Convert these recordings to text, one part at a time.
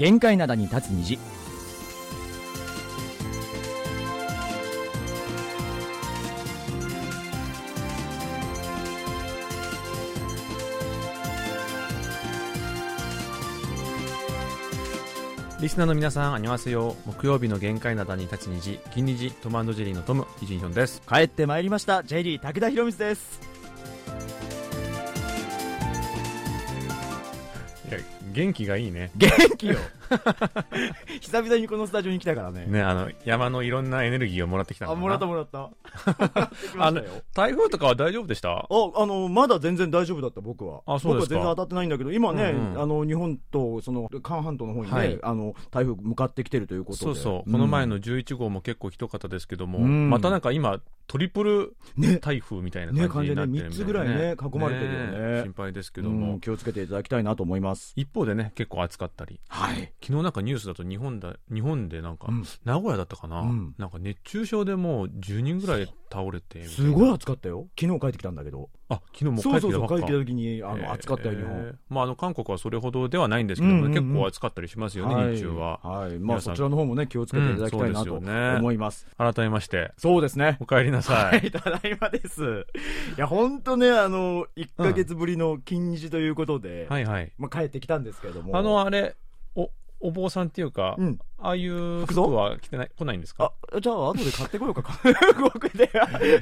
限界灘に立つ虹リスナーの皆さん、あにわせよ。木曜日の限界灘に立つ虹、金虹、トムジェリーのトム、イジンヒョンです。帰ってまいりました J リー武田博光です元気がいいね。元気よ。久々にこのスタジオに来たからね。ね、あの、山のいろんなエネルギーをもらってきたんだな。あもらったもらったあの台風とかは大丈夫でした？あ、あの、まだ全然大丈夫だった、僕は。あそうですか僕は全然当たってないんだけど、今ね、うんうんあの、日本と、その、韓半島の方にね、はいあの、台風向かってきてるということで。そうそう。この前の11号も結構ひどかったですけども、うんまたなんか今、トリプルね、台風みたいなね感じになってるみたいな、完全に三つぐらいね囲まれてるよね心配ですけうども。ん、気をつけていただきたいなと思います。一方でね、結構暑かったり。はい。昨日なんかニュースだと日本だ、日本でなんか、うん名古屋だったかな、うんなんか熱中症でもう10人ぐらい倒れてすごい暑かったよ。昨日帰ってきたんだけど。あ、昨日もう帰そうそうそう、ってきたばっか帰ってきた時に、あの、暑かったよ、日えー本。まあ、あの、韓国はそれほどではないんですけども、結構暑かったりしますよね、はい日中は。はい。まあ、そちらの方もね、気をつけていただきたいなと思います。改めまして、そうですね。お帰りなさ。はいい、ただいまです。いや、ほんとね、あの、1ヶ月ぶりの金日ということで、はいはい。まあ、帰ってきたんですけれども。あの、あれ、お、お坊さんっていうか、うん。ああいう服は着てない、来ないんですか？あ、じゃあ、後で買ってこようか、韓国で。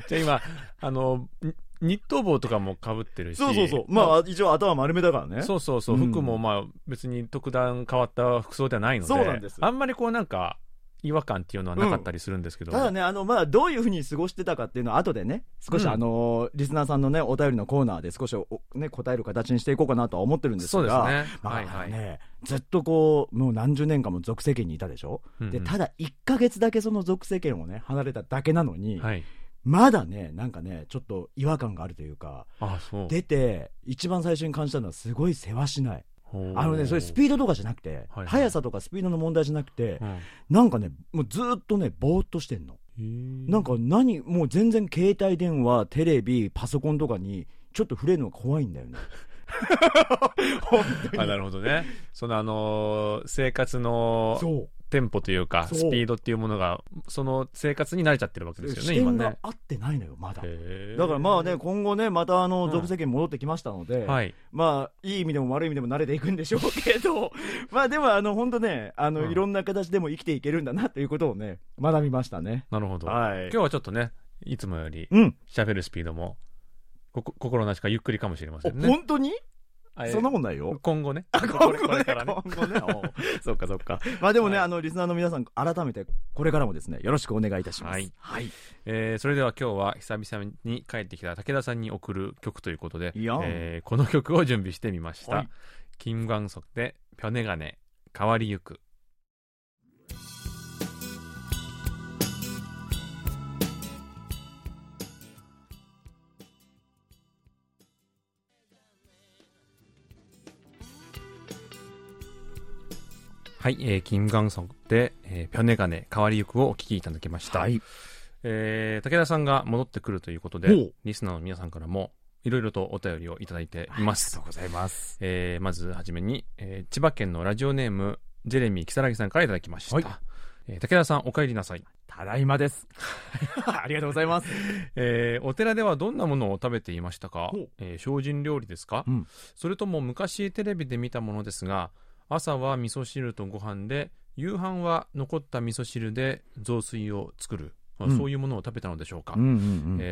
じゃあ今、あの、にニット帽とかも被ってるし。そうそうそう。まあ、一応頭丸めだからね。そうそうそう、うん服もまあ別に特段変わった服装ではないので、そうなんですあんまりこうなんか違和感っていうのはなかったりするんですけど、ただね、あの、まあ、どういうふうに過ごしてたかっていうのは後でね、少し、うんあの、リスナーさんのね、お便りのコーナーで少しお、ね、答える形にしていこうかなとは思ってるんですそうが、ですね。まあはいはい。ね、ずっとこう、もう何十年間も属世間にいたでしょ、うんうんで、ただ1ヶ月だけその属世間をね、離れただけなのに、はい。まだね、なんかね、ちょっと違和感があるというか、あ、そう。出て、一番最初に感じたのはすごい世話しない。あのね、それスピードとかじゃなくて、はい速さとかスピードの問題じゃなくて、うんなんかね、もうずーっとね、ぼーっとしてんの。なんか何、もう全然携帯電話、テレビ、パソコンとかに、ちょっと触れるのが怖いんだよね。本当 あ、に。なるほどね。そのあのー生活のそう。テンポというか、スピードっていうものが、その生活に慣れちゃってるわけですよね、今ね。合ってないのよ、まだ。だからまあね、今後ね、またあの、うん属世間に戻ってきましたので、はい。まあ、いい意味でも悪い意味でも慣れていくんでしょうけど、まあでもあの、本当ね、あの、うんいろんな形でも生きていけるんだなということをね、学びましたね。なるほど。はい今日はちょっとね、いつもよりうん。喋るスピードも、ここ心なしかゆっくりかもしれませんね。本当に？そんなもんないよ。今後ね。あ、今後ね、これからね。今後ね。そっかそっか。まあでもね、はいあの、リスナーの皆さん、改めて、これからもですね、よろしくお願いいたします。はい。はい。えーそれでは今日は久々に帰ってきた武田さんに送る曲ということで、いえーこの曲を準備してみました。はい金眼足で、ピョネガネ、変わりゆく。はい、えー、金眼足で、えー、ピョネガネ、変わりゆくをお聴きいただきました。はい。えー武田さんが戻ってくるということでリスナーの皆さんからも、いろいろとお便りをいただいています。ありがとうございます。えーまずはじめに、えー千葉県のラジオネーム、ジェレミー木更木さんからいただきました。はいえー武田さん、お帰りなさい。ただいまです。ありがとうございます。えーお寺ではどんなものを食べていましたか？えー精進料理ですか、うんそれとも昔テレビで見たものですが、朝は味噌汁とご飯で、夕飯は残った味噌汁で雑炊を作る。そういうものを食べたのでしょうか、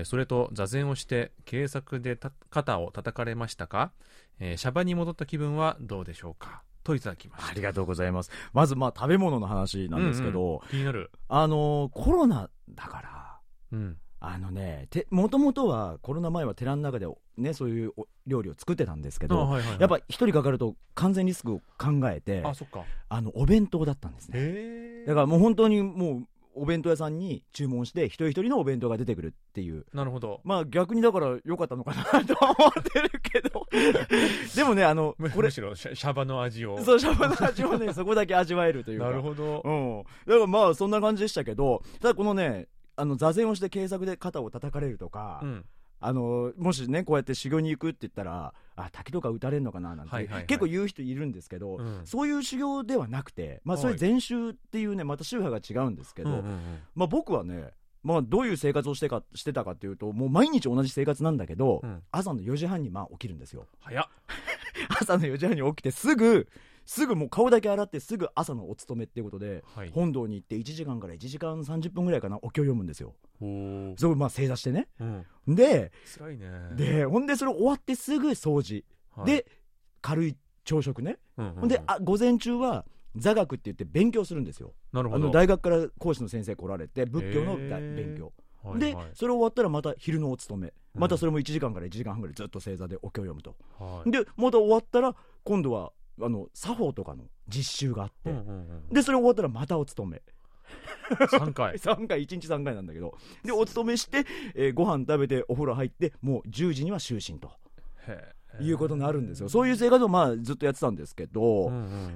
それと座禅をして軽作でた肩を叩かれましたか、えーシャバに戻った気分はどうでしょうか？といただきました。ありがとうございます。まず、まあ、食べ物の話なんですけど、うんうん。気になる、あのーコロナだから、うん、あのね、て、もともとはコロナ前は寺の中でね、そういうお料理を作ってたんですけど、はいはいはいやっぱ一人かかると完全リスクを考えて、あそっかあの、お弁当だったんですね。だからもう本当にもう、お弁当屋さんに注文して、一人一人のお弁当が出てくるっていう。なるほどまあ逆にだから良かったのかなとは思ってるけど。でもね、あの、これむむ、しろシャバの味をそう、シャバの味をね、そこだけ味わえるというか。なるほど、うん。だからまあそんな感じでしたけど、ただこのね、あの、座禅をして軽作で肩を叩かれるとか、うん。あのもしねこうやって修行に行くって言ったらあ滝とか打たれるのかななんて、はいはいはい。結構言う人いるんですけど、うん。そういう修行ではなくて、まあ、そういう禅宗っていうねまた宗派が違うんですけど、うんうんうんまあ、僕はね、まあ、どういう生活をしてかしてたかっていうともう毎日同じ生活なんだけど、うん。朝の4時半にまあ起きるんですよ。早っ。朝の4時半に起きてすぐすぐもう顔だけ洗ってすぐ朝のお勤めっていうことで、はい。本堂に行って1時間から1時間30分ぐらいかなお経を読むんですよ。それまあ正座してね。うん。で辛いね。でほんでそれ終わってすぐ掃除、はい。で軽い朝食ね、うんうんうん。ほんであ午前中は座学って言って勉強するんですよ。なるほど。あの大学から講師の先生来られて仏教の勉強。ではいはい。それ終わったらまた昼のお勤め。うん。またそれも1時間から1時間半ぐらいずっと正座でお経を読むと、はい。でまた終わったら今度はあの作法とかの実習があって、でそれ終わったらまたお勤め。3回。3回1日3回なんだけど。でお勤めして、えーご飯食べてお風呂入ってもう10時には就寝と。いうことになるんですよ。そういう生活をまあずっとやってたんですけど、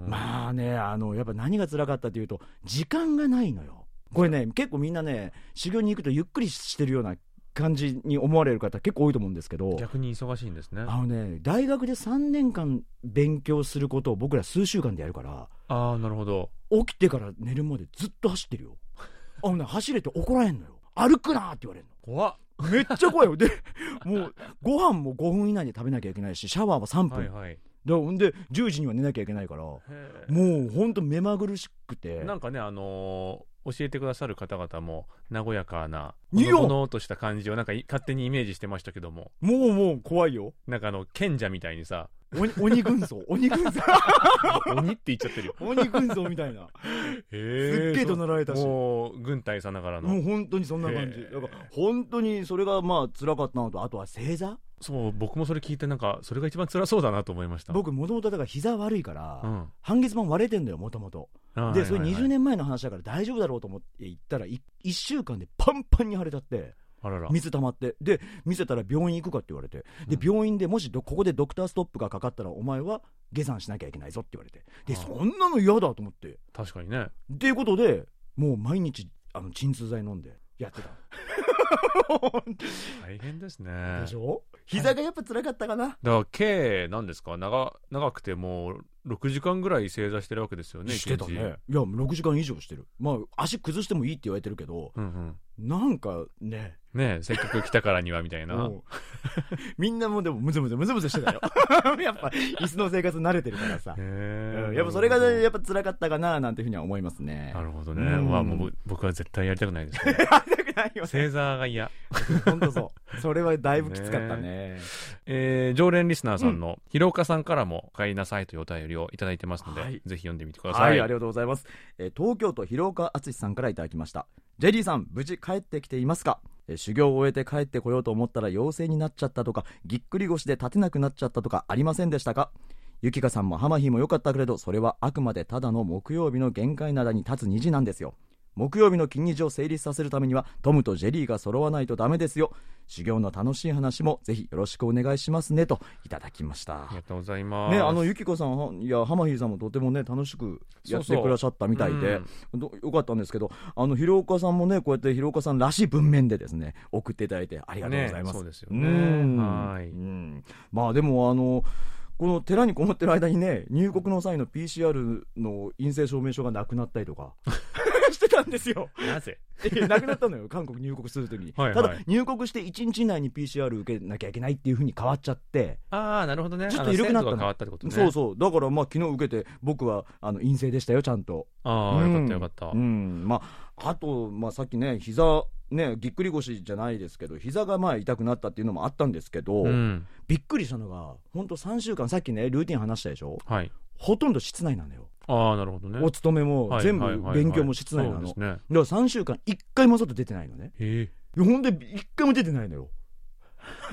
まあねあのやっぱ何が辛かったというと時間がないのよ。これね結構みんなね修行に行くとゆっくりしてるような感じに思われる方結構多いと思うんですけど逆に忙しいんですね。あのね大学で3年間勉強することを僕ら数週間でやるからああなるほど。起きてから寝るまでずっと走ってるよ。あのね走れて怒られんのよ。歩くなって言われる怖っ。のめっちゃ怖いよ。でもうご飯も5分以内で食べなきゃいけないしシャワーは3分、はいはい。でほんで10時には寝なきゃいけないからもへうほんと目まぐるしくて。ーなんかねあのー教えてくださる方々も和やかなほのぼのとした感じをなんかい勝手にイメージしてましたけども。もうもう怖いよ。なんかあの賢者みたいにさ鬼鬼軍曹。鬼軍曹。鬼って言っちゃってるよ。鬼軍曹みたいな。へすっげえ怒鳴られたし。もう軍隊さながらの。もう本当にそんな感じ。だから本当にそれがまあ辛かったのと。あとは正座？そう僕もそれ聞いてなんかそれが一番辛そうだなと思いました。僕もともとだから膝悪いから、うん。半月板割れてんだよもともとでそれ20年前の話だから大丈夫だろうと思って行ったら1週間でパンパンに腫れちゃって水溜まって。で見せたら病院行くかって言われて。で病院でもしどここでドクターストップがかかったらお前は下山しなきゃいけないぞって言われて。でそんなの嫌だと思って。確かにね。っていうことでもう毎日あの鎮痛剤飲んでやってた。大変ですね。でしょ？膝がやっぱ辛かったかな、だから計なんですか？長長くてもう6時間ぐらい正座してるわけですよねしてたね。いや6時間以上してる。まあ足崩してもいいって言われてるけどうん。うんなんかね。ねえせっかく来たからにはみたいな。みんなもでもムズムズムズムズしてたよ。やっぱ椅子の生活慣れてるからさ、うん。やっぱそれがねやっぱ辛かったかななんていうふうには思いますね。なるほどね。うん。まあもう僕は絶対やりたくないですね。ないよ正座が嫌。本当そう。それはだいぶきつかったね。え。ー常連リスナーさんの広岡さんからも「お帰りなさい」というお便りをいただいてますので、はい。ぜひ読んでみてくださ、はいいありがとうございます、えー東京都広岡敦さんからいただきました。ジェリーさん無事帰ってきていますか？えー修行を終えて帰ってこようと思ったら陽性になっちゃったとかぎっくり腰で立てなくなっちゃったとかありませんでしたか？ゆきかさんもハマヒーも良かったけれどそれはあくまでただの木曜日の限界灘に立つ虹なんですよ木曜日の金日を成立させるためにはトムとジェリーが揃わないとダメですよ。修行の楽しい話もぜひよろしくお願いしますねといただきました。ありがとうございます。ね、あのゆきこさんはいやハマヒーさんもとてもね楽しくやってくださったみたいでよかったんですけどあの広岡さんもねこうやって広岡さんらしい文面でですね送っていただいてありがとうございます、ねそうですよね。うん。はい。うん。まあでもあのこの寺にこもってる間にね入国の際の PCR の陰性証明書がなくなったりとか たんですよなぜ？なくなったのよ韓国入国するときに、はいはい。ただ入国して1日以内に PCR 受けなきゃいけないっていうふうに変わっちゃって。ああなるほどね。ちょっと緩くなったの。ったね。そうそう。だからまあ昨日受けて僕はあの陰性でしたよちゃんと。ああよかったよかった、うん。まああと、まあ、さっきね膝ねぎっくり腰じゃないですけど膝がまあ痛くなったっていうのもあったんですけど、うん。びっくりしたのが本当3週間さっきねルーティン話したでしょ？はい。ほとんど室内なのよ、ああなるほどね。お勤めもはい全部勉強も室内なの、ね。だから3週間1回も外出てないのね。へほんで1回も出てないのよ。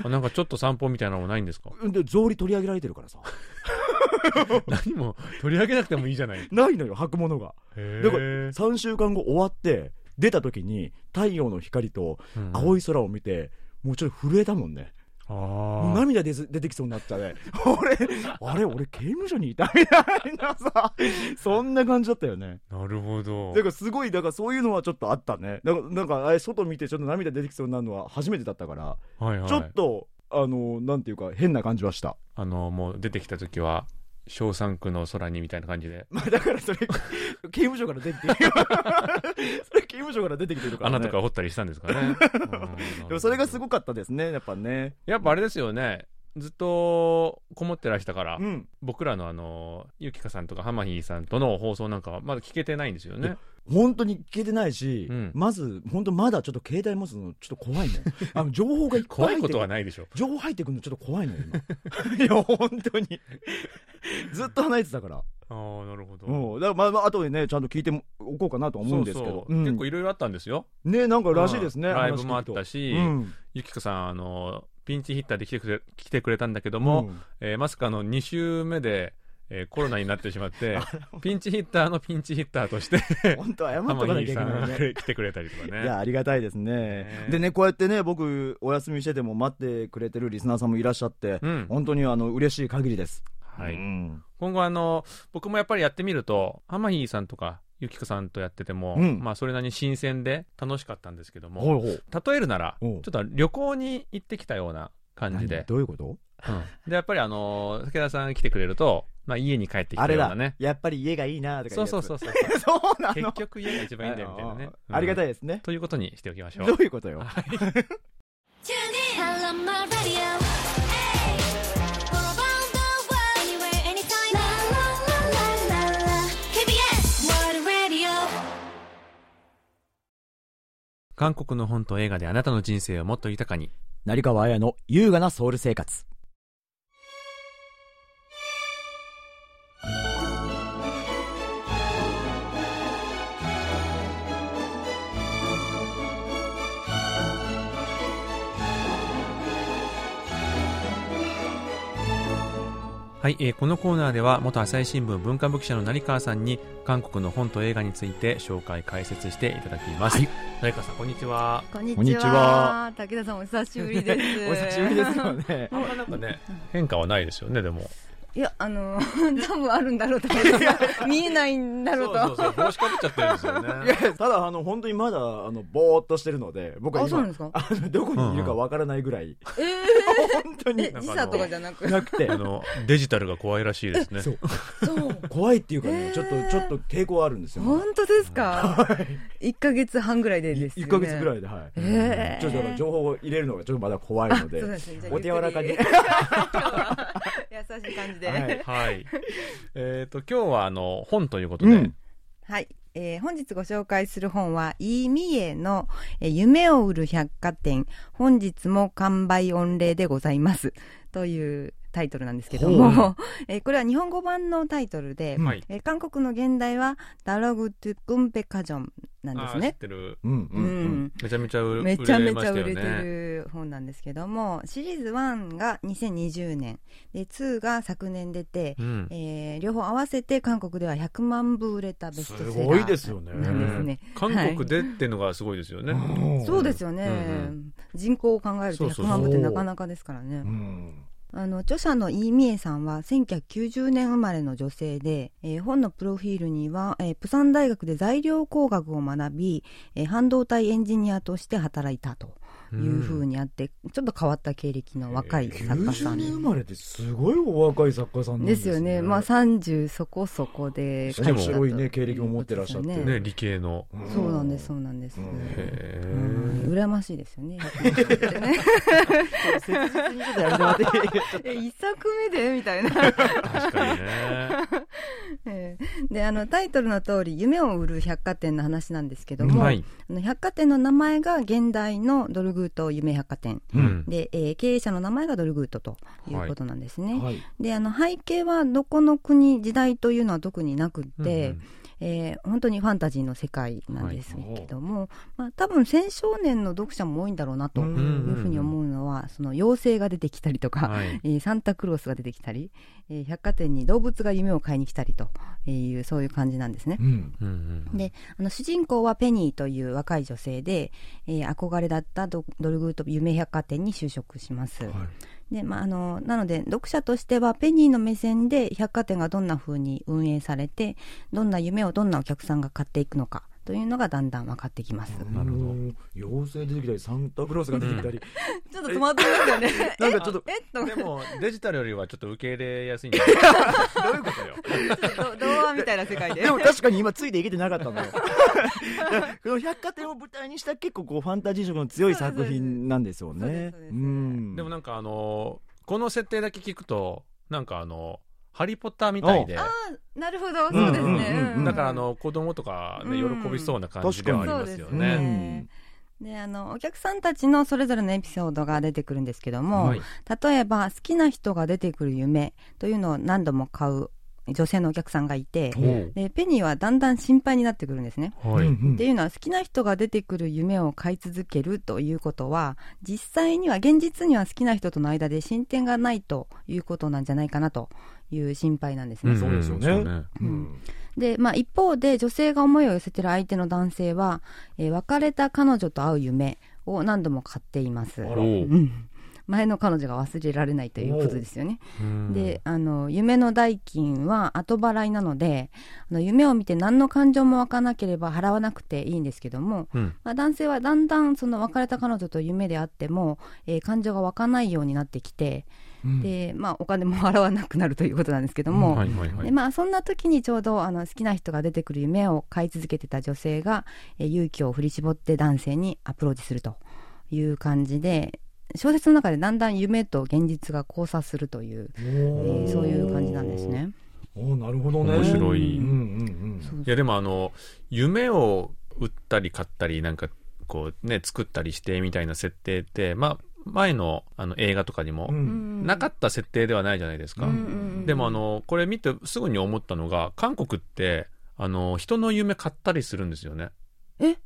なんかちょっと散歩みたいなのもないんですか？で草履取り上げられてるからさ。何も取り上げなくてもいいじゃない。ないのよ履くものが。へだからえ3週間後終わって出た時に太陽の光と青い空を見て、もうちょっと震えたもんね。あもうー涙出ず出てきそうになっちゃうね。俺、あれ、俺刑務所にいたみたいなさ、そんな感じだったよね。なるほどだからすごい、だからそういうのはちょっとあったね。だからなんか、あれ、外見てちょっと涙出てきそうになるのは初めてだったから、はいはいちょっと、あの、なんていうか、変な感じはした。あのもう出てきた時は小三区の空にみたいな感じで まあだからそれ、刑務所から出てきてる。そ れ刑務所から出てきてるから、ね。穴とか掘ったりしたんですかね でもそれがすいごかったですね、やっぱね。やっぱあれですよねずっとこもってらしたから、うん。僕らのあのゆきかさんとかハマヒーさんとの放送なんかはまだ聞けてないんですよね本当に聞けてないし、うんまず、本当まだちょっと携帯持つのちょっと怖いもん。あの、情報が怖いことはないでしょ情報入ってくるのちょっと怖いのよ、今。いや、本当に。ずっと離れてたから。ああなるほど、うん。だからまあ、まあ、後でね、ちゃんと聞いておこうかなと思うんですけど。そうそううん結構いろいろあったんですよね、なんからしいですね。うんライブもあったし、うん。ゆきかさんあのピンチヒッターで来てくれ来てくれたんだけども、うんえーまさかの2週目で、えーコロナになってしまって ピンチヒッターのピンチヒッターとして 本当謝っとかなきゃいけないね。来てくれたりとかね。いや、ありがたいですね。ね。でね、こうやってね、僕、お休みしてても待ってくれてるリスナーさんもいらっしゃって、うん。本当にあの、嬉しい限りです。はい。うん。今後あの僕もやっぱりやってみるとハマヒーさんとかゆきかさんとやってても、うん。まあそれなりに新鮮で楽しかったんですけども。例えるならちょっと旅行に行ってきたような感じ何でどういうこと？うん。でやっぱりあの武田さん来てくれると、まあ、家に帰ってきあれだたようなね。やっぱり家がいいなとかそうそううそうそう。そうなの？結局家が一番いいんだよみたいなね、あありがたい、いですね。ということにしておきましょどうういうことよ？World Radio. 韓国の本と映画であなたの人生をもっと豊かに成川綾の優雅なソウル生活。はい、えーこのコーナーでは元朝日新聞文化部記者の成川さんに韓国の本と映画について紹介解説していただきます、はい成川さんこんにちはこんにちは。こんにちは武田さんお久しぶりです。お久しぶりですよね。なんかね変化はないですよねでもいや、あの、多分あるんだろうと。見えないんだろうと。そうそうそう帽子かぶっちゃってるんですよね いや、ただ、あの、本当にまだ、あの、ぼーっとしてるので、僕はあ、そうなん今で、すか？あの、どこにいるかわからないぐらい、え本当にえ、時差とかじゃなく？なくてあ、のデジタルが怖いらしいですねそう、そう。怖いっていうかね、えーちょっと、ちょっと抵抗あるんですよ。本当ですか？一ヶ月半ぐらいでですよ1ね。ヶ月ぐらいで、はい。えーちょっと情報を入れるのがちょっとまだ怖いので、でお手柔らかに。優しい感じで。はい はい。えっと今日はあの本ということで、うん。はい。えー本日ご紹介する本は、イ・ミエの、えー夢を売る百貨店、本日も完売御礼でございます。というタイトルなんですけども、えーこれは日本語版のタイトルで、うん。はい。えー韓国の現代は、ダログトゥクンペカジョンなんですね。てる。うん、うん、ううん。ん。めちゃめちゃ売めちゃめちゃましたよ売れてねる本なんですけども、シリーズ1が2020年、で、2が昨年出て、うん。えー両方合わせて韓国では100万部売れたベストセラーすごいですよね。ね。韓国でっていうのがすごいですよね、うん。そうですよね、うん人口を考えると100そうそうそう。万部ってなかなかですからね。うん。あの著者のイー・ミエさんは1990年生まれの女性で、えー本のプロフィールには、えープサン大学で材料工学を学び、えー半導体エンジニアとして働いたと。いうふうにあって、ちょっと変わった経歴の若い作家さ90ん年生まれですごいお若い作家さんなんでですすよね、まあ、30そこそこでしかも面白いね経歴も持ってらっしゃって。ねね理系のうんそうなんですそうなんです、うん。羨ましいですよね。100万部ね切実にちょっとやめてもらっていいえ 一作目でみたいな、確かにね。ええ。であのタイトルの通り夢を売る百貨店の話なんですけども、はい、あの百貨店の名前が現代のドルグート夢百貨店。うん。で、えー経営者の名前がドルグートということなんですね、はい。であの背景はどこの国時代というのは特になくって、えー本当にファンタジーの世界なんですけども、まあ、多分青少年の読者も多いんだろうなというふうに思うのは、その妖精が出てきたりとか、はい。えーサンタクロースが出てきたり、えー百貨店に動物が夢を買いに来たりというそういう感じなんですね。うん。うんうんであの主人公はペニーという若い女性で、えー憧れだったドドルグート夢百貨店に就職します。でまあ、あのなので読者としてはペニーの目線で百貨店がどんな風に運営されてどんな夢をどんなお客さんが買っていくのかというのがだんだん分かってきます。なるほど妖精出てきたりサンタクロースが出てきたり、ちょっと戸惑いますよね。なんかちょっとえっとでもデジタルよりはちょっと受け入れやすいんじゃないどういうことよ？ど童話みたいな世界で。でも確かに今ついていけてなかったのよ。この百貨店を舞台にした結構こうファンタジー色の強い作品なんですよね。でもなんかあのこの設定だけ聞くとなんかあのハリー・ポッターみたいで。あーなるほど、そうですね。だからあの子供とかねうん。喜びそうな感じではありますよ。ね。であのお客さんたちのそれぞれのエピソードが出てくるんですけども、はい。例えば好きな人が出てくる夢というのを何度も買う女性のお客さんがいてでペニーはだんだん心配になってくるんですね。はい。っていうのは好きな人が出てくる夢を買い続けるということは実際には現実には好きな人との間で進展がないということなんじゃないかなという心配なんですね。そうですよね。そうん。で、まあ、一方で女性が思いを寄せてる相手の男性は、えー別れた彼女と会う夢を何度も買っています。前の彼女が忘れられないということですよね。うん。で、あの、夢の代金は後払いなので、あの夢を見て何の感情も湧かなければ払わなくていいんですけども、うん。まあ、男性はだんだんその別れた彼女と夢であっても、えー感情が湧かないようになってきて、うん。で、まあ、お金も払わなくなるということなんですけども、まあ、そんな時にちょうどあの好きな人が出てくる夢を買い続けてた女性が、えー勇気を振り絞って男性にアプローチするという感じで小説の中でだんだん夢と現実が交差するという、えーそういう感じなんですね。おーなるほどね。面白い。うんうんそういやでもあの夢を売ったり買ったりなんかこうね作ったりしてみたいな設定ってまあ前のあの映画とかにもうん。うんなかった設定ではないじゃないですか、うんうん。でもあのこれ見てすぐに思ったのが韓国ってあの人の夢買ったりするんですよね。え？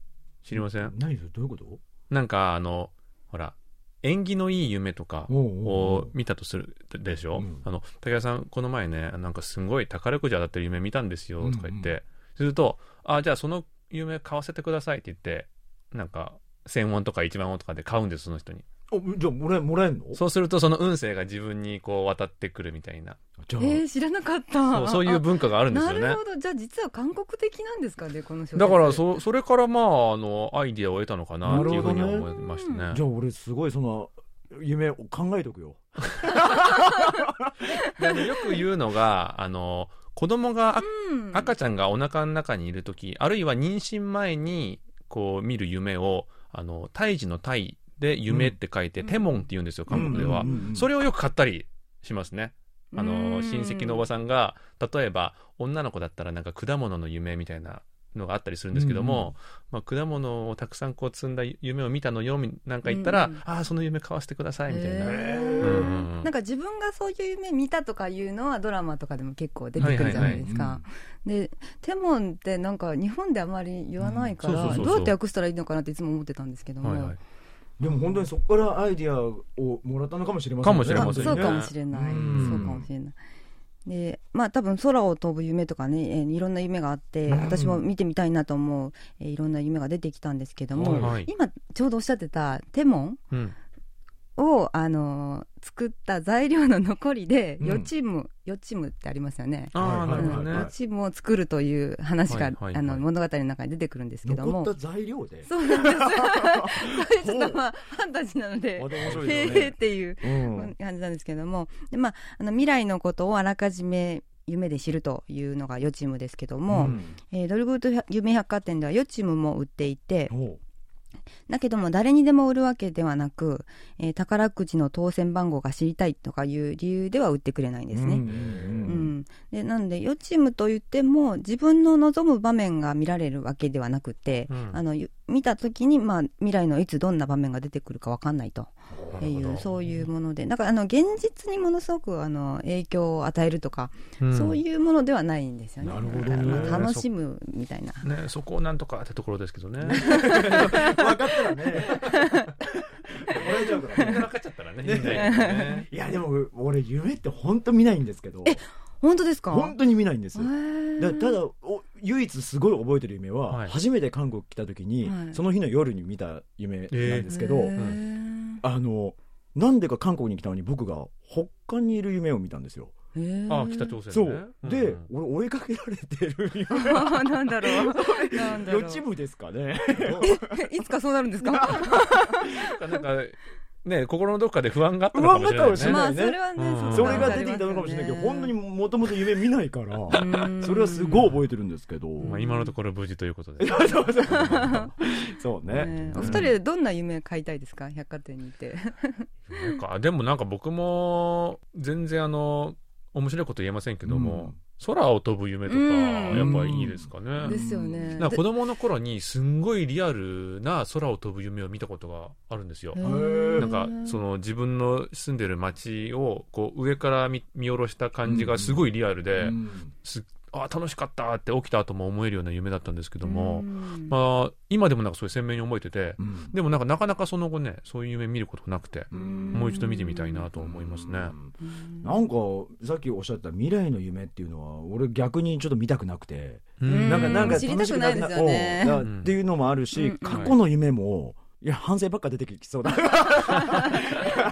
知りません？何それ？どういうこと？なんかあのほら縁起のいい夢とかをう見たとするでしょ、うん。あの武田さんこの前ねなんかすごい宝くじ当たってる夢見たんですよとか言って、うんうするとあじゃあその夢買わせてくださいって言ってなんか1000ウォンとか1万ウォンとかで買うんですその人に。おじゃあもらえもらえんの？そうするとその運勢が自分にこう渡ってくるみたいな。じゃあ、えー、知らなかった。そうそういう文化があるんですよね。なるほど。じゃあ実は韓国的なんですかねこのだからそそれからまああのアイディアを得たのかなっていうふうに思いましたね。じゃあ俺すごいその夢を考えとくよ。よく言うのがあの子供があうん。赤ちゃんがお腹の中にいる時あるいは妊娠前にこう見る夢をあの胎児の胎で夢って書いて、うん。テモンって言うんですよ韓国では、うんうんうんうん。それをよく買ったりしますね。あうのん。親戚のおばさんが例えば女の子だったらなんか果物の夢みたいなのがあったりするんですけども、まあ、果物をたくさんこう積んだ夢を見たのよみなんか言ったら、うんうんああその夢買わせてくださいみたいな、うんうんうん。なんか自分がそういう夢見たとかいうのはドラマとかでも結構出てくるじゃないですか。で、テモンってなんか日本であまり言わないから、どうやって訳したらいいのかなっていつも思ってたんですけども。はいはいでも本当にそこからアイディアをもらったのかもしれませんね。かもしれませんね。そうかもしれない。うん。そうかもしれない。で、まあ多分空を飛ぶ夢とかね、えーいろんな夢があって、うん。私も見てみたいなと思う、えーいろんな夢が出てきたんですけども、はい。今ちょうどおっしゃってたテモンうんを、あのー作った材料の残りで、うん。予知夢、予知夢ってありますよね。ああはいはいはいなるほどね、予知夢を作るという話が、あの物語の中に出てくるんですけども。残った材料で？そうなんです。これちょっとまあファンタジーなのでへーですよね。っていううん。感じなんですけども。で、まあ、あの未来のことをあらかじめ夢で知るというのが予知夢ですけども、うん。えードルグート夢百貨店では予知夢も売っていてだけども誰にでも売るわけではなく、えー宝くじの当選番号が知りたいとかいう理由では売ってくれないんですね。うんうんでなんで予知夢といっても自分の望む場面が見られるわけではなくて、うん。あのゆ見た時に、まあ、未来のいつどんな場面が出てくるかわかんないと。いうそういうもので。だからあの現実にものすごくあの影響を与えるとか、うん。そういうものではないんですよね。なるほどね。まあ楽しむみたいな。ね、そこをなんとかってところですけどね。分かったらね。怒られちゃうからね。分かっちゃったらね、ね。いやでも俺夢って本当見ないんですけど本当ですか？本当に見ないんです。だただお唯一すごい覚えてる夢は、はい。初めて韓国来た時に、はい。その日の夜に見た夢なんですけど、へー。あのなんでか韓国に来たのに僕が北韓にいる夢を見たんですよ。あ、北朝鮮ね。そう、で、ん。俺追いかけられてる夢。なんだろう。なんだろう。予知夢ですかね。いつかそうなるんですか？なんか、ね、心のどっかで不安があったのかもしれないね。不安があるかもしれないまあそれはね、うん。それが出てきたのかもしれないけど、本当にもともと夢見ないからうん。それはすごい覚えてるんですけど、まあ、今のところ無事ということで。そうそうそうそうねねお二人でどんな夢買いたいですか？百貨店に行って。なんかでもなんか僕も全然あの面白いこと言えませんけども、空を飛ぶ夢とかうんやっぱいいですかね。ですよねなんか子供の頃にすんごいリアルな空を飛ぶ夢を見たことがあるんですよ。ーなんかその自分の住んでる街をこう上から見見下ろした感じがすごいリアルで、うんすあ楽しかったって起きた後も思えるような夢だったんですけども、うん。まあ、今でもなんかそういう鮮明に覚えてて、うん。でもなんかなかなかその後ねそういう夢見ることなくて、うん。もう一度見てみたいなと思いますね。うん。なんかさっきおっしゃった未来の夢っていうのは俺逆にちょっと見たくなくて、うん。なんかなんか知りたくないですよね。楽しくなくなう。んっていうのもあるし、うん。過去の夢もいや反省ばっか出てきそうだ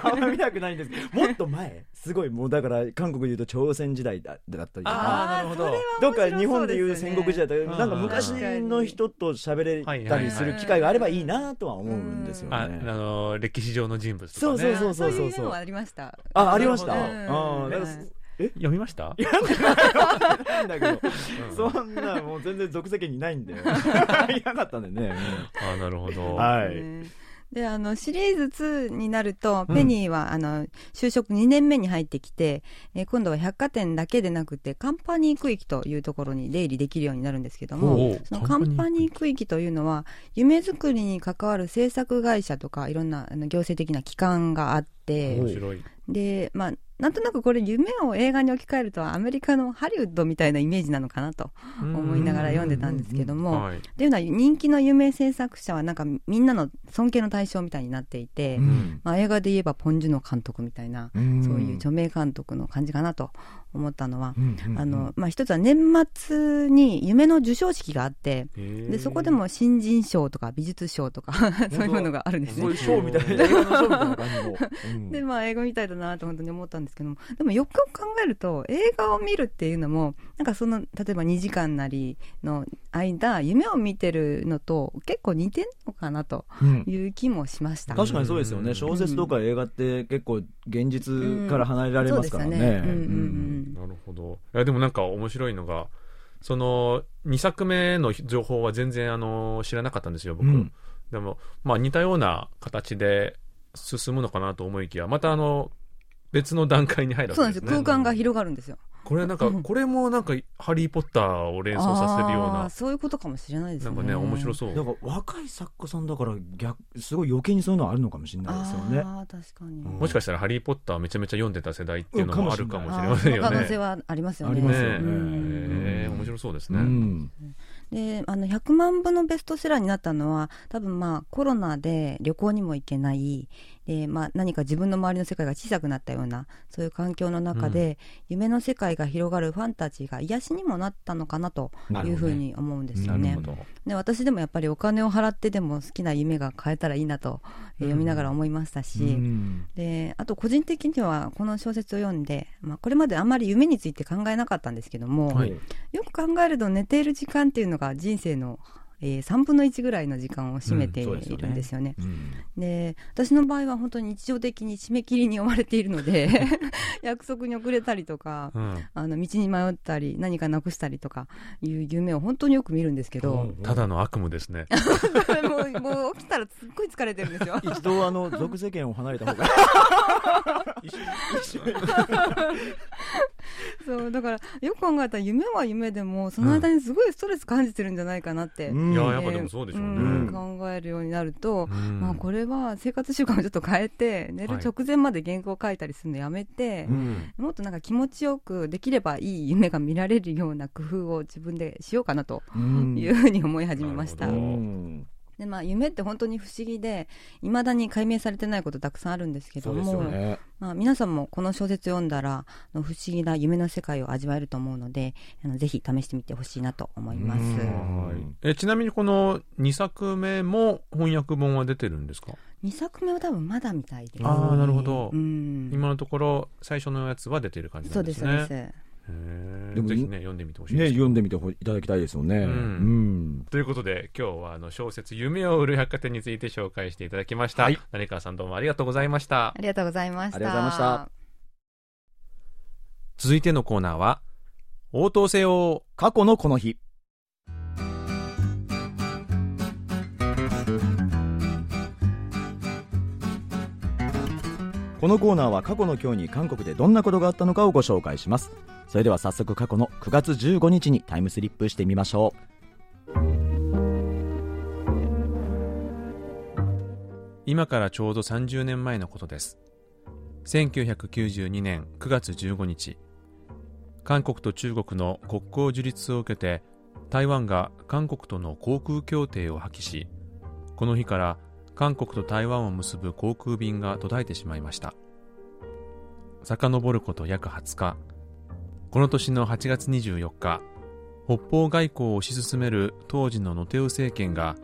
あんま見たくないんですけどもっと前すごいもうだから韓国でいうと朝鮮時代だだったりとかああなるほど。どっか日本でいう戦国時代とか、ねなんか昔の人と喋れたりする機会があればいいなとは思うんですよああね。の歴史上の人物とかね。そうそうそういう夢もありましたあ、ありました？なあるほどーなんかうん読みました？なんだけど、うんそんなもう全然属世間にいないんで、いなかったんでね。あなるほど。はい。ねであのシリーズ2になると、うんペニーはあの就職2年目に入ってきて、えー今度は百貨店だけでなくてカンパニー区域というところに出入りできるようになるんですけどもそのカンパニー区域というのは夢作りに関わる制作会社とかいろんなあの行政的な機関があって面白い。でまあなんとなくこれ夢を映画に置き換えるとアメリカのハリウッドみたいなイメージなのかなと思いながら読んでたんですけども、はい。ってい。うのは人気の有名制作者はなんかみんなの尊敬の対象みたいになっていて、うん。まあ、映画で言えばポン・ジュノ監督みたいな、うん。そういう著名監督の感じかなと思ったのは、あのまあ、一つは年末に夢の授賞式があってでそこでも新人賞とか美術賞とか そういうものがあるんですね。そういう。ショーみたいな、でまあ映画みたいだなと本当に思ったんですけどもでもよくよく考えると映画を見るっていうのもなんかその例えば2時間なりの間夢を見てるのと結構似てんのかなとうんいう気もしました。確かにそうですよね。小説とか映画って結構現実から離れられますからね。なるほど。いやでもなんか面白いのが、その2作目の情報は全然あの知らなかったんですよ、僕。うんでも、まあ似たような形で進むのかなと思いきや、またあの、別の段階に入るわそうなんですよけですね。空間が広がるんですよ。これなんか、これもなんか、ハリー・ポッターを連想させるようなそういうことかもしれないですね。なんかね、面白そう。だから若い作家さんだから逆すごい余計にそういうのあるのかもしれないですよね。ああ、確かに。うんもしかしたらハリー・ポッターめちゃめちゃ読んでた世代っていうのもあるかもしれませんよあーその可能性ね。はありますよね。ありま面白そうですね。うんであの100万部のベストセラーになったのは多分まあコロナで旅行にも行けない。で、まあ、何か自分の周りの世界が小さくなったようなそういう環境の中で、夢の世界が広がるファンタジーが癒しにもなったのかなというふうに思うんですよね。なるほ。ど。で私でもやっぱりお金を払ってでも好きな夢が変えたらいいなと、えー読みながら思いましたし、うん。であと個人的にはこの小説を読んで、まあ、これまであんまり夢について考えなかったんですけども、はい。よく考えると寝ている時間っていうのがが人生の、えー3分の1ぐらいの時間を占めていうんそうですよね。るんですよね。うん。で私の場合は本当に日常的に締め切りに追われているので 約束に遅れたりとかうん。あの道に迷ったり何かなくしたりとかいう夢を本当によく見るんですけど、ただの悪夢ですね。もうもう起きたらすっごい疲れてるんですよ。一度あの俗世間を離れた方が。そうだからよく考えたら夢は夢でもその間にすごいストレス感じてるんじゃないかなって、うんいややっぱでもそうでしょうね。ん。考えるようになると、うん。まあ、これは生活習慣をちょっと変えて寝る直前まで原稿を書いたりするのやめて、うん。もっとなんか気持ちよくできればいい夢が見られるような工夫を自分でしようかなとうん。いうふうに思い始めました。でまあ、夢って本当に不思議でいまだに解明されてないことたくさんあるんですけども、ね。まあ、皆さんもこの小説読んだらあの不思議な夢の世界を味わえると思うのであのぜひ試してみてほしいなと思います。えちなみにこの2作目も翻訳本は出てるんですか？2作目は多分まだみたいです。ああなるほど、うん。今のところ最初のやつは出てる感じなそうんでですすね。そうです。へーでもぜひね読んでみてほしいねです読んでみてほいただきたいですよね。うん。うん。ということで今日はあの小説「夢を売る百貨店」について紹介していただきました、はい。成川さんどうもありがとうございました。ありがとうございました。ありがとうございました。続いてのコーナーは応答せよ過去のこの日このコーナーは過去の今日に韓国でどんなことがあったのかをご紹介します。それでは早速過去の9月15日にタイムスリップしてみましょう。今からちょうど30年前のことです。1992年9月15日。韓国と中国の国交樹立を受けて台湾が韓国との航空協定を破棄しこの日から韓国と台湾を結ぶ航空便が途絶えてしまいました。遡ること約20日。この年の8月24日北方外交を推し進める当時のノテウ政権が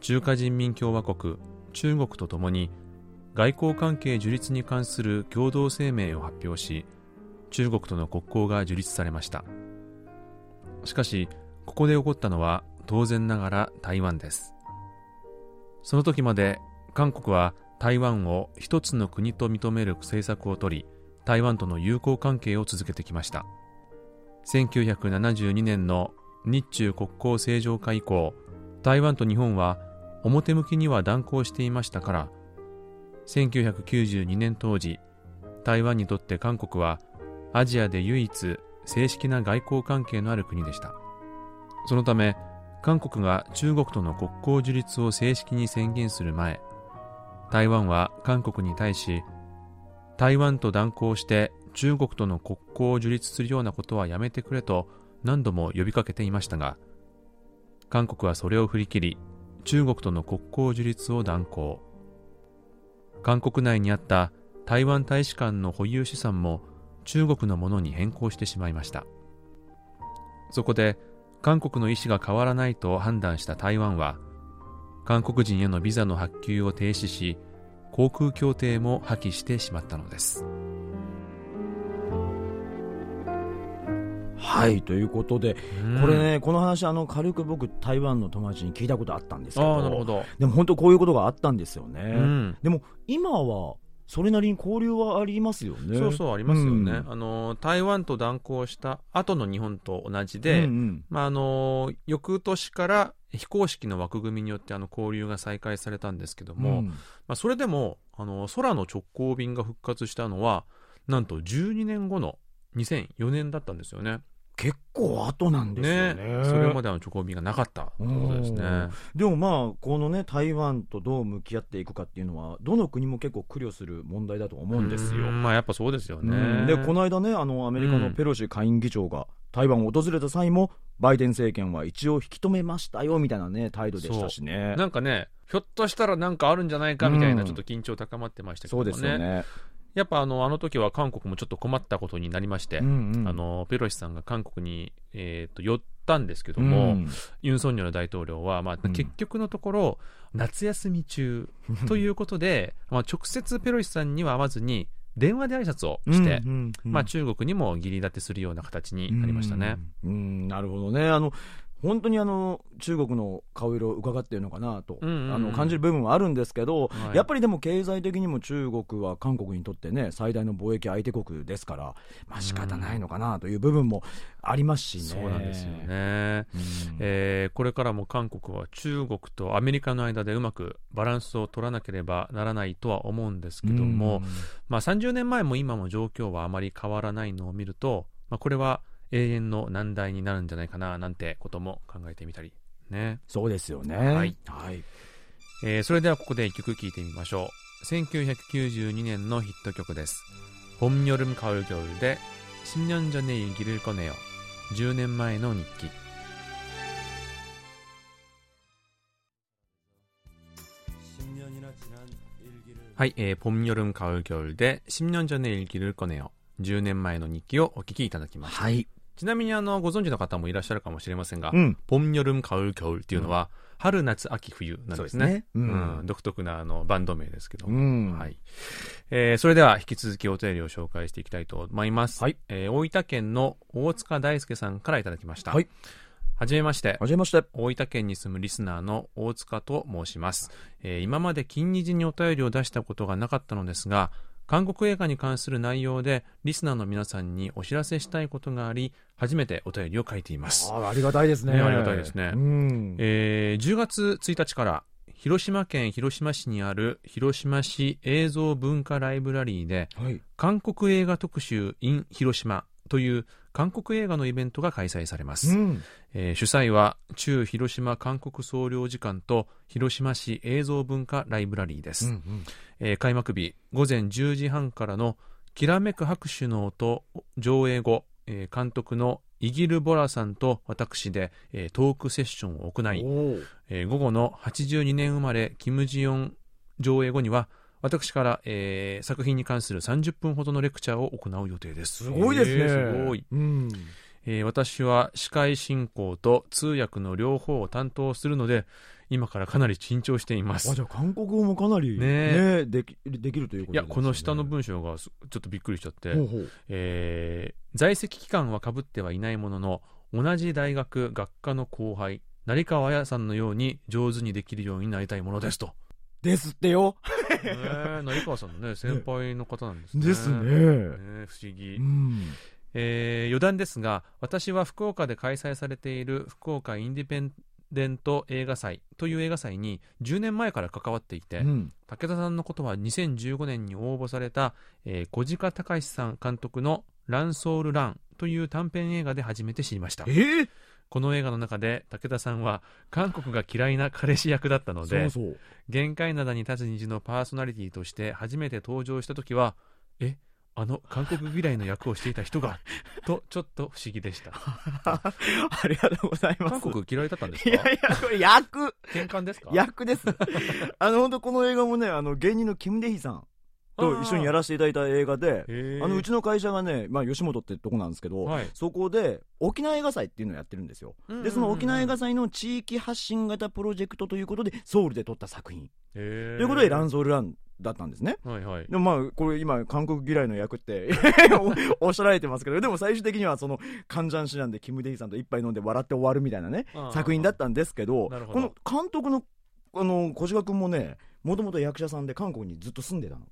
中華人民共和国中国とともに外交関係樹立に関する共同声明を発表し中国との国交が樹立されました。しかしここで起こったのは当然ながら台湾です。その時まで韓国は台湾を一つの国と認める政策を取り台湾との友好関係を続けてきました。1972年の日中国交正常化以降台湾と日本は表向きには断交していましたから1992年当時台湾にとって韓国はアジアで唯一正式な外交関係のある国でした。そのため韓国が中国との国交樹立を正式に宣言する前台湾は韓国に対し台湾と断交して中国との国交を樹立するようなことはやめてくれと何度も呼びかけていましたが韓国はそれを振り切り中国との国交樹立を断行。韓国内にあった台湾大使館の保有資産も中国のものに変更してしまいました。そこで韓国の意思が変わらないと判断した台湾は韓国人へのビザの発給を停止し航空協定も破棄してしまったのです。はいということで、これねこの話あの軽く僕台湾の友達に聞いたことあったんですけどああなるほど、でも本当こういうことがあったんですよね、うん。でも今はそれなりに交流はありますよね。そうそうありますよね、うん。あの台湾と断交した後の日本と同じうんで、うん。まあ、あの翌年から非公式の枠組みによってあの交流が再開されたんですけども、うん。まあ、それでもあの空の直行便が復活したのはなんと12年後の2004年だったんですよね。結構後なんですよね。それまでの直行便がなかったということですね。でもまあこのね台湾とどう向き合っていくかっていうのはどの国も結構苦慮する問題だと思うんですよ、うんまあやっぱそうですようね。ん。でこの間ねあのアメリカのペロシ下院議長が台湾を訪れた際もバイデン政権は一応引き止めましたよみたいなね態度でしたしね。なんかね、ひょっとしたらなんかあるんじゃないかみたいなうんちょっと緊張高まってましたけどもね。そうですよねやっぱあのあの時は韓国もちょっと困ったことになりまして、うんうん。あのペロシさんが韓国に、えー、と寄ったんですけどうも、ん。ユン・ソンニョル大統領は、まあ、うん。結局のところ、夏休み中ということで、まあ、直接ペロシさんには会わずに、電話で挨拶をして、うんうんうん。まあ、中国にも義理立てするような形になりましたね。うん、うん。なるほどね。あの本当にあの中国の顔色を伺っているのかなと、あの感じる部分はあるんですけど、はいやっぱりでも経済的にも中国は韓国にとってね最大の貿易相手国ですから、まあ仕方ないのかなという部分もありますしね。そうなんですよね。うんえーこれからも韓国は中国とアメリカの間でうまくバランスを取らなければならないとは思うんですけども、まあ、30年前も今も状況はあまり変わらないのを見ると、まあ、これは永遠の難題になるんじゃないかななんてことも考えてみたりね、そうですよね。はい。はい。えーそれではここで一曲聴いてみましょう1992年のヒット曲です「봄 여름 가을 겨울」で「10年전의 일기를 꺼내요」10年前の日記はい、えー、봄 여름 가을 겨울で10年전의 일기를 꺼내요10年前の日記をお聞きいただきました、はい。 ちなみにあのご存知の方もいらっしゃるかもしれませんが、うん、ポンニョルムカウキョウっていうのは、うん、春夏秋冬なんですね、ね、うん、うん、独特なあのバンド名ですけども、はい。えー、それでは引き続きお便りを紹介していきたいと思います、はい。えー、大分県の大塚大輔さんからいただきました、はい。はじめまして。はじめまして。大分県に住むリスナーの大塚と申します。えー、今まで金日にお便りを出したことがなかったのですが、韓国映画に関する内容でリスナーの皆さんにお知らせしたいことがあり初めてお便りを書いていますありがたいですね。ねありがたいですねうん。えー10月1日から広島県広島市にある広島市映像文化ライブラリーではい。韓国映画特集 in 広島という韓国映画のイベントが開催されます、うん。えー主催は中広島韓国総領事館と広島市映像文化ライブラリーです、うんえー開幕日午前10時半からの「きらめく拍手の音」上映後、えー監督のイギル・ボラさんと私で、えートークセッションを行い、えー午後の82年生まれキム・ジヨン上映後には私から、えー作品に関する30分ほどのレクチャーを行う予定です。すごいですね。えーすごい、うん。えー私は司会進行と通訳の両方を担当するので今からかなり緊張しています。あ、じゃあ韓国語もかなりねねできできるということいやですね。この下の文章がすちょっとびっくりしちゃって、ほえー在籍期間はかぶってはいないものの同じ大学学科の後輩成川彩さんのように上手にできるようになりたいものですとですってよ。ねえ成川さんのね先輩の方なんですね。ですね。ねえ不思議、うん。えー余談ですが私は福岡で開催されている福岡インディペンデント映画祭という映画祭に10年前から関わっていて、うん。武田さんのことは2015年に応募された、えー小鹿隆さん監督の「ランソール・ラン」という短編映画で初めて知りましたえーこの映画の中で武田さんは韓国が嫌いな彼氏役だったので。限界灘に立つ虹のパーソナリティとして初めて登場した時はえあの韓国嫌いの役をしていた人が とちょっと不思議でした ありがとうございます。韓国嫌いだったんですか？いやいや、これ役喧嘩ですか？役です。あの、本当この映画もね、あの、芸人のキム・デヒさんと一緒にやらせていただいた映画で、あの、うちの会社がね、まあ、吉本ってとこなんですけど、はいそこで、沖縄映画祭っていうのをやってるんですよ。で、その沖縄映画祭の地域発信型プロジェクトということで、ソウルで撮った作品。ということで、ランソールランだったんですね。はいはいでもまあ、これ今、韓国嫌いの役ってお おっしゃられてますけど、でも最終的にはその、カンジャン師なんでキム・デヒさんと一杯飲んで笑って終わるみたいなね、作品だったんですけど、どこの監督の、あの、小島君もね、もともと役者さんで韓国にずっと住んでたの。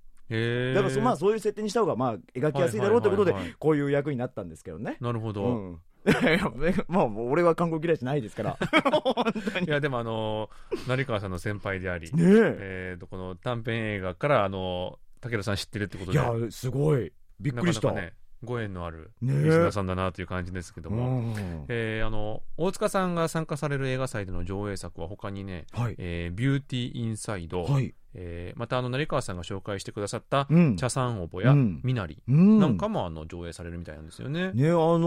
だからそ、まあそういう設定にした方が、まあ描きやすいだろうということでこういう役になったんですけどね。なるほど、うん。まあ、俺は韓国嫌いじゃないですから。いやでもあの成川さんの先輩であり、ねええ。ーとこの短編映画からあの武田さん知ってるってことでいや、すごい。びっくりした。なかなかねご縁のあるねえリスナーさんだなという感じですけどうも、ん。えーあの大塚さんが参加される映画祭での上映作は他にねはい「えービューティーインサイド」はい。えーまたあの成川さんが紹介してくださったうん「茶さんおぼ」やうん「みなり」うん。なんかもあの上映されるみたいなんですよね。ねあの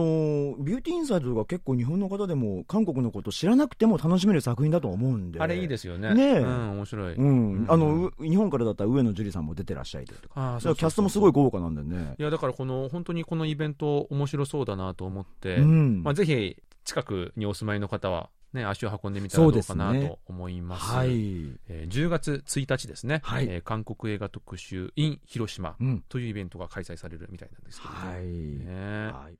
ービューティーインサイドとか結構日本の方でも韓国のこと知らなくても楽しめる作品だと思うんで。あれいいですすよね。ね。えうん、面白い。うん、うん。あのう日本からだったら上野樹里さんも出てらっしゃいとか。あーだからキャストもすごい豪華なんでね。いやだからこの本当にこのイベント面白そうだなと思って、うん。まあ、ぜひ近くにお住まいの方は、ね、足を運んでみたらどうかなと思います。はい、えー10月1日ですね、はい。えー韓国映画特集 in 広島うん。というイベントが開催されるみたいなんですけどね。はい、ね。はい。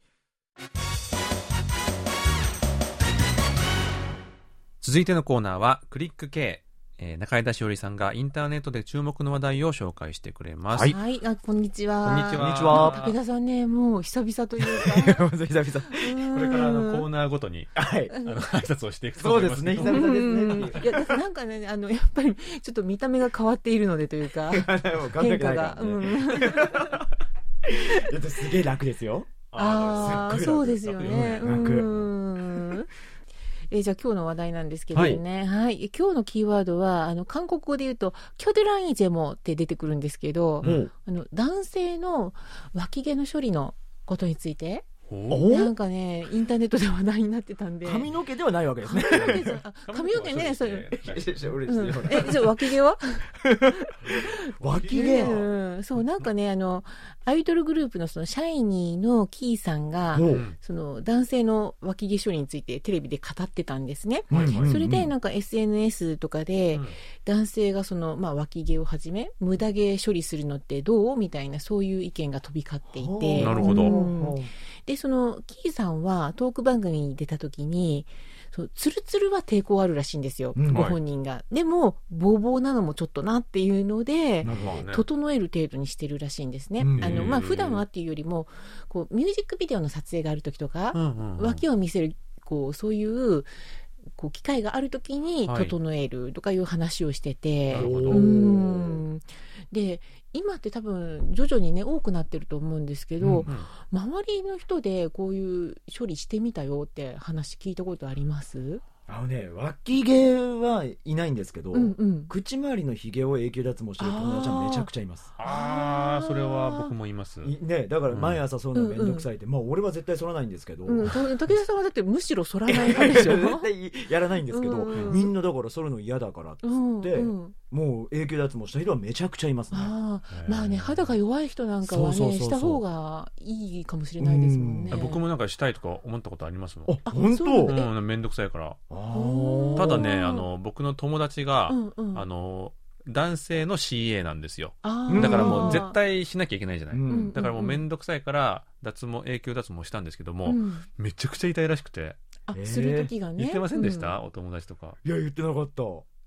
続いてのコーナーはクリック K、えー中井田しおりさんがインターネットで注目の話題を紹介してくれます。はいはい、あ、こんにちは。こんにちは。こんにちは武田さんね、もう久々というか。久々ここれからあのコーナーごとにはいあの挨拶をしていくとそうですね思いますけど久々ですねうんいや、なんかね、あの、やっぱり、ちょっと見た目が変わっているのでというか、変化が。うん。だってすげえ楽ですよああ、そうですよね。楽ん。えーじゃあ今日の話題なんですけどね。はい。今日のキーワードは、あの、韓国語で言うと、キョデランイジェモって出てくるんですけど、うんあの、男性の脇毛の処理のことについて、なんかね、インターネットで話題になってたんで。髪の毛ではないわけですね。髪の毛じゃあ髪の毛ね、それ。うん、え、じゃあ脇毛は脇毛うん、そう、なんかね、あの、アイドルグループのその、シャイニーのキーさんが、その、男性の脇毛処理についてテレビで語ってたんですね。それで、なんか SNS とかで、男性がその、まあ、脇毛をはじめ、無駄毛処理するのってどうみたいな、そういう意見が飛び交っていて。なるほどうんで、その、キーさんはトーク番組に出た時に、そうツルツルは抵抗あるらしいんですよ、うんご本人が。でも、ボーボーなのもちょっとなっていうので、ね。整える程度にしてるらしいんですね。うん。あの、まあ、普段はっていうよりも、こう、ミュージックビデオの撮影がある時とか、脇を見せる、こう、そういう、こう、機会がある時にはい。整えるとかいう話をしてて、なるほど。うん。で、今って多分徐々にね、多くなってると思うんですけど、うん周りの人でこういう処理してみたよって話聞いたことあります？あのね、脇毛はいないんですけど、うんうん。口周りのひげを永久脱毛してる友達はめちゃくちゃいます。ああそれは僕もいます。いね、だから毎朝そういうのめんどくさいって、まあ俺は絶対剃らないんですけど、うん、と武田さんはだってむしろ剃らない派でしょ？絶対やらないんですけど、うん。みんなだから剃るの嫌だからっつって、うんうんもう永久脱毛した人はめちゃくちゃいますね。あまあね肌が弱い人なんかはねそうそうそうそう。した方がいいかもしれないですもんね。うん。僕もなんかしたいとか思ったことありますもん。あ、あ本当だ。うんめんどくさいから。ただねあの僕の友達が、うんうん。あの男性の CA なんですよ。だからもう絶対しなきゃいけないじゃない、うん。だからもうめんどくさいから脱毛永久脱毛したんですけども、うん。めちゃくちゃ痛いらしくて。あえーする時がね。言ってませんでした、うお友達とか。いや言ってなかった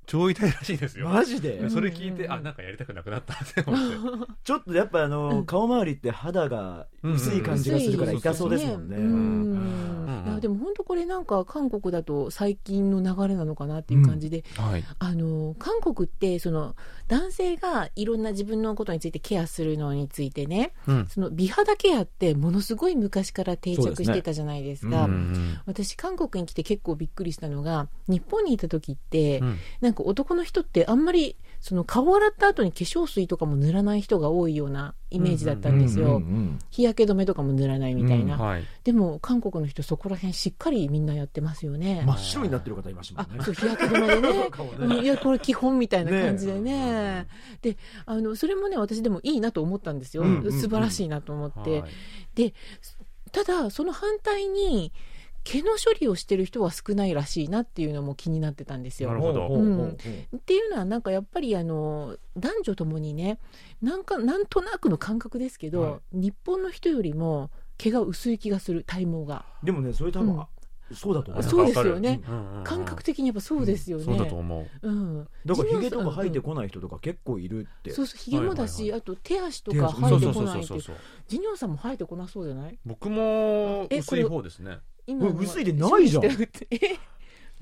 超痛いらしいですよ。マジで、うんそれ聞いて、うん。あなんかやりたくなくなったって思ってちょっとやっぱあの、うん顔周りって肌が薄い感じがするから痛そうですもんね、でも本当これなんか韓国だと最近の流れなのかなっていう感じで、はい。あの韓国ってその男性がいろんな自分のことについてケアするのについてねうん。その美肌ケアってものすごい昔から定着してたじゃないですか。そううんうん。私韓国に来て結構びっくりしたのが日本にいた時って、うん。なんか男の人ってあんまりその顔洗った後に化粧水とかも塗らない人が多いようなイメージだったんですよ、うんうんうん日焼け止めとかも塗らないみたいな、はい。でも韓国の人そこら辺しっかりみんなやってますよね、真っ白になってる方いましたもんね。あそう日焼け止めでね。顔ね。うんいやこれ基本みたいな感じでね。ねであのそれもね私でもいいなと思ったんですよ、うんうんうん。素晴らしいなと思って、はい。でただその反対に毛の処理をしてる人は少ないらしいなっていうのも気になってたんですよ。なるほど。っていうのはなんかやっぱりあの男女ともにねなんかなんとなくの感覚ですけど、は日本の人よりも毛が薄い気がする体毛が。でもねそれ多分、うん。そうだと思う。そうですよね。うんうんうん。感覚的にやっぱそうですよね、そうだと思う。うん、だからヒゲとか生えてこない人とか結構いるって、そうそうひげもだし、あと手足とか生えてこないってジニオさんも生えてこなそうじゃない？僕もえ薄い方ですね今薄いでないじゃん。だ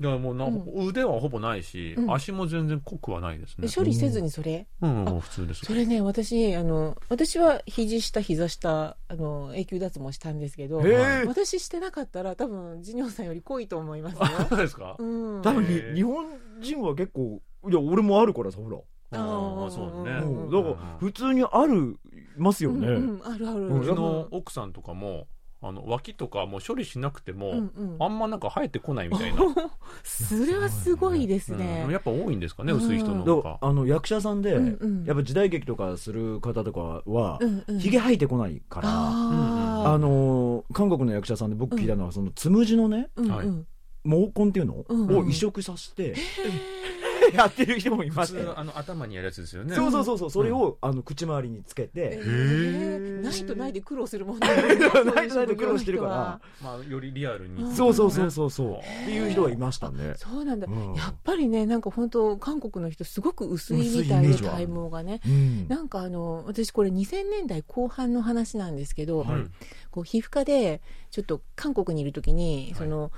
からもうな、うん。腕はほぼないし、うん。足も全然濃くはないですね。処理せずにそれ、うん、もう普通です。それね私あの私は肘下膝下あの永久脱毛したんですけど私してなかったら多分ジニョンさんより濃いと思いますよ。あそうですか、うん。多分日本人は結構いや俺もあるからさほら、あー。あそうね、だから普通にあるますよね、うんうんあるある、うん。うちの奥さんとかもあの脇とかもう処理しなくても、うんうん。あんまなんか生えてこないみたいな、それはすごいですね、うんやっぱ多いんですかね、薄い人のあの役者さんで、うんうん。やっぱ時代劇とかする方とかは、うんうん。ひげ生えてこないから、あのー韓国の役者さんで僕聞いたのは、そのつむじのねうんうん。はい毛根っていうの、うんうん。を移植させて、やってる人もいま普したよ通あの頭にやるやつですよね。そうそうそうそう。それを、あの口周りにつけえて、ー。ないとないで苦労するもんね。ないとないと苦労してるから。まあ、よりリアルに、うん。そうそうそうそうそう、うん。っていう人がいましたね。そうなんだ、うん。やっぱりねなんか本当韓国の人すごく薄いみたいでイメージはある体毛がね。うん。なんかあの私これ2000年代後半の話なんですけど、はい。こう皮膚科でちょっと韓国にいる時に、その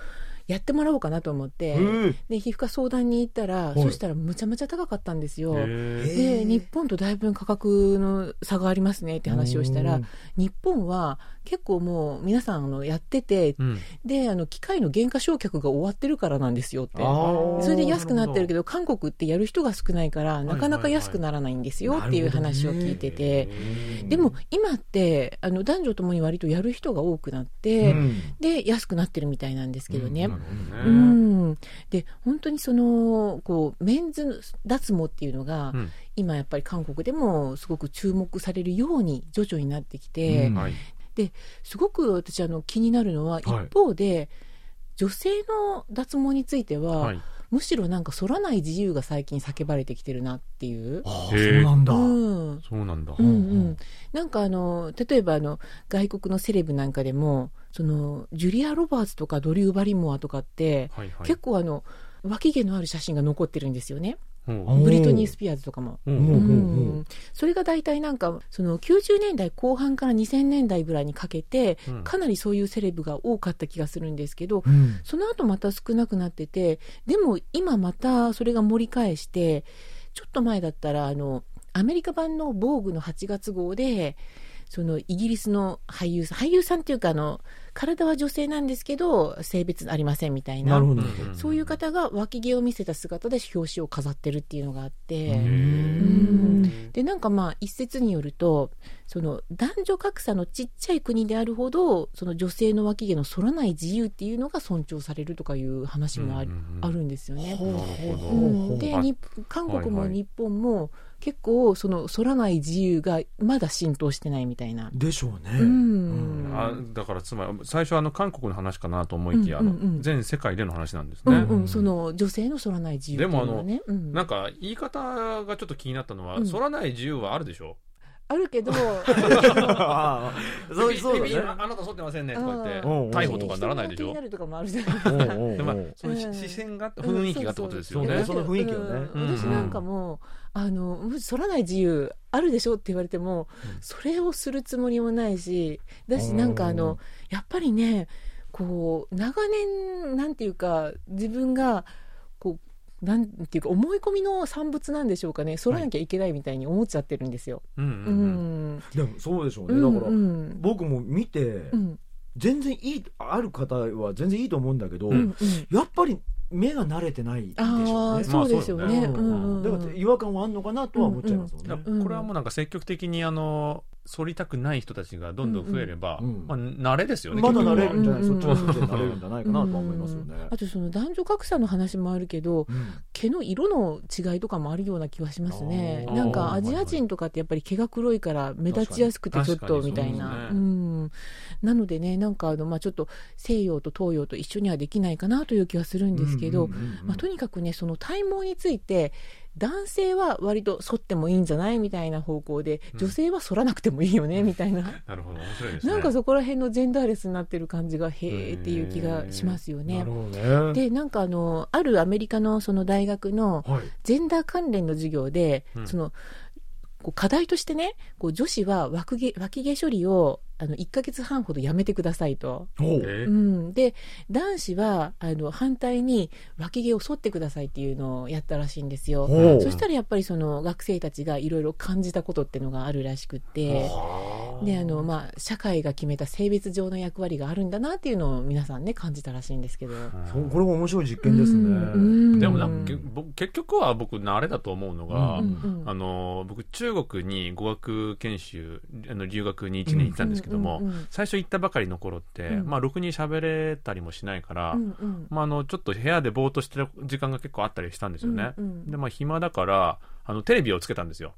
やってもらおうかなと思って、ー。で皮膚科相談に行ったら、い。そしたらむちゃむちゃ高かったんですよ。へで日本とだいぶ価格の差がありますねって話をしたらうん。日本は結構もう皆さんあのやっててうん。であの機械の原価償却が終わってるからなんですよって。それで安くなってるけどど韓国ってやる人が少ないからなかなか安くならないんですよっていう話を聞いてて、でも今ってあの男女ともに割とやる人が多くなって、うん。で安くなってるみたいなんですけどね。うどね。ん、で本当にそのこうメンズ脱毛っていうのが、うん。今やっぱり韓国でもすごく注目されるように徐々になってきて、うん。はいすごく私あの気になるのは、はい。一方で女性の脱毛については、はい。むしろなんか反らない自由が最近叫ばれてきてるなっていう。あそうなんだ、うん。そうなんだ。うんうん、なんかあの例えばあの外国のセレブなんかでもそのジュリア・ロバーツとかドリュー・バリモアとかって、はいはい。結構あの脇毛のある写真が残ってるんですよねブリトニー・スピアーズとかも。ほううんううん。ん。それが大体なんかその90年代後半から2000年代ぐらいにかけてうん。かなりそういうセレブが多かった気がするんですけどうん。その後また少なくなっててでも今またそれが盛り返してちょっと前だったらあのアメリカ版の「防具の8月号でそのイギリスの俳優さん俳優さんっていうかあの体は女性なんですけど性別ありませんみたいななそういう方が脇毛を見せた姿で表紙を飾ってるっていうのがあって。でなんかまあ一説によるとその男女格差のちっちゃい国であるほどその女性の脇毛の反らない自由っていうのが尊重されるとかいう話もあ,、うんうんうん。あるんですよね。で韓国もはいはい。日本も結構その反らない自由がまだ浸透してないみたいな。でしょうね、うん。あだからつまり最初あの韓国の話かなと思いきや、うんうんうん。あの全世界での話なんですね、うんうん、その女性の反らない自由っていうのはね、うん。なんか言い方がちょっと気になったのは、うん。反らない自由はあるでしょ？あるけど。そうそうだね。あなた反ってませんね。とか言って逮捕とかならないでしょ。人の気になるとかもあるじゃないですか。でまあおうそのうん。視線が雰囲気がってことですよねその雰囲気をねうん。私なん。かも、あのもし反らない自由あるでしょって言われても、それをするつもりもないしだしなん。かあのやっぱりねこう長年なん。ていうか自分がなんていうか思い込みの産物なんでしょうかね。反らなきゃいけないみたいに思っちゃってるんですよ。うんううん。ん。でもそうでしょうね、うんだから、うん。僕も見て、うん。全然いいある方は全然いいと思うんだけど、うんうん。やっぱり目が慣れてないでしょうね。そうですよね。だから違和感はあるのかなとは思っちゃいますもんね、これはもうなんか積極的にあの反りたくない人たちがどんどん増えれば、うんうんまあ、慣れですよねまだ慣れるんじゃない、うんそっちの慣れるんじゃないかなと思いますよね、あとその男女格差の話もあるけどうん毛の色の違いとかもあるような気はしますねなんかアジア人とかってやっぱり毛が黒いから目立ちやすくてちょっとみたいなうねうんなのでねなんかあの、まあ、ちょっと西洋と東洋と一緒にはできないかなという気はするんですけど、うんうんうんうんまあ、とにかくねその体毛について男性は割と剃ってもいいんじゃないみたいな方向でうん。女性は剃らなくてもいいよねみたいな、なるほど面白いですね。なんかそこら辺のジェンダーレスになってる感じがへーっていう気がしますよねね。でなんかあのあるアメリカのその大学のはい。ジェンダー関連の授業で、うん。そのこう課題としてねこう女子は脇毛脇毛処理をあの1ヶ月半ほどやめてくださいと。おうん、で男子はあの反対に脇毛を剃ってくださいっていうのをやったらしいんですよ。そしたらやっぱりその学生たちがいろいろ感じたことっていうのがあるらしくって。であのまあ、社会が決めた性別上の役割があるんだなっていうのを皆さんね感じたらしいんですけど。そうこれも面白い実験ですね、うんでもなんか結局は僕慣れだと思うのが、あの僕中国に語学研修あの留学に1年行ったんですけども、うんうんうん。最初行ったばかりの頃って、うん。まあ、ろくに喋れたりもしないから、うんうん。まあ、あのちょっと部屋でぼーっとしてる時間が結構あったりしたんですよね。うんうんでまあ暇だからあのテレビをつけたんですよ。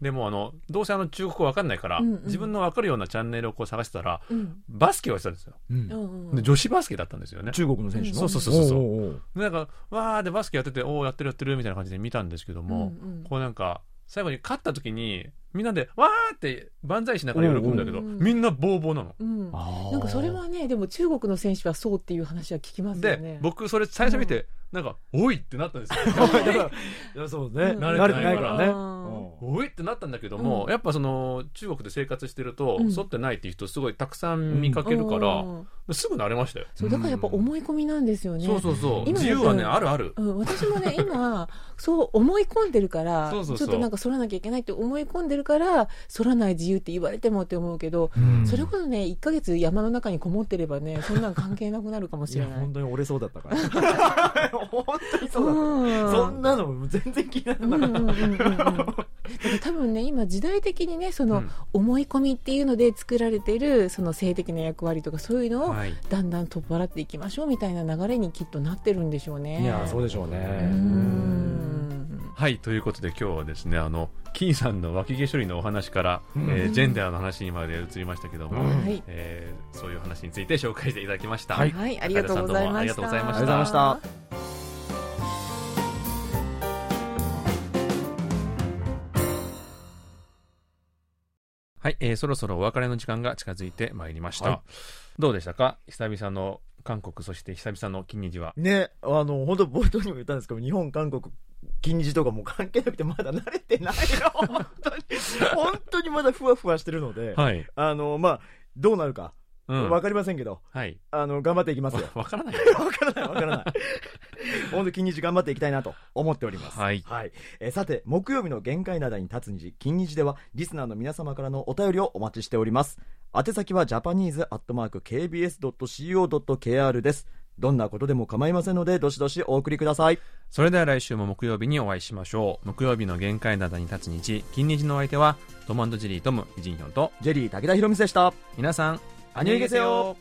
でもあのどうせあの中国語わかんないから、うんうん。自分のわかるようなチャンネルをこう探してたらうん。バスケをしてたんですよ。うん。で女子バスケだったんですよね。中国の選手の？そうそうそうそうおうおうおう。でなんかわーでバスケやってておおやってるやってるみたいな感じで見たんですけども、うんうん。こうなんか最後に勝った時にみんなでわーって万歳しながら喜ぶんだけど、うんうんみんなボーボーなの。うんなんかそれはねでも中国の選手はそうっていう話は聞きますよで、ね。僕それ最初見て、なんか「おい!」ってなったんですよ。だからいやそうね、うん慣れてないからねうんおいってなったんだけども、うん。やっぱその中国で生活してると、うん。剃ってないっていう人すごいたくさん見かけるから、うん。すぐ慣れましたよ、そうだからやっぱ思い込みなんですよね。そうそうそう。今自由はね、うんあるある、うん、私もね 今そう思い込んでるからちょっとなんか反らなきゃいけないって思い込んでるから反らない自由って言われてもって思うけど、うん。それこそね1ヶ月山の中にこもってればねそんなん関係なくなるかもしれない。本。当に折れそうだったから。本当にそうだった、うん。そんなの全然気にならうんなかった、うんうんうんうん多分ね今時代的にねその、うん。思い込みっていうので作られてるその性的な役割とかそういうのをはい。だんだん取っ払っていきましょうみたいな流れにきっとなってるんでしょうね。いやそうでしょうね。うーん。はい。ということで今日はですねあの金さんの脇毛処理のお話から、うん。えージェンダーの話にまで移りましたけども、うん。はい。えーそういう話について紹介していただきました、はい。はい、ありがとうございましたはい、えーそろそろお別れの時間が近づいてまいりました、はい。どうでしたか？久々の韓国そして久々の金日は。ね、あの、本当冒頭にも言ったんですけど、日本、韓国、金日とかもう関係なくてまだ慣れてないよ。本当に、本当にまだふわふわしてるので、はい、あの、まあ、どうなるか、うん。わかりませんけど、はい。あの、頑張っていきますよ。わ わからない。わからない、わからない。本当金日頑張っていきたいなと思っております。はいえーさて、木曜日の限界灘に立つ日、金日では、リスナーの皆様からのお便りをお待ちしております。宛先はジャパニーズアットマーク KBS.CO.KR です。どんなことでも構いませんので、どしどしお送りください。それでは来週も木曜日にお会いしましょう木曜日の限界灘に立つ日金日のお相手はトムジェリートムイジンヒョンとジェリー武田博美でした。皆さんアニュイゲセヨ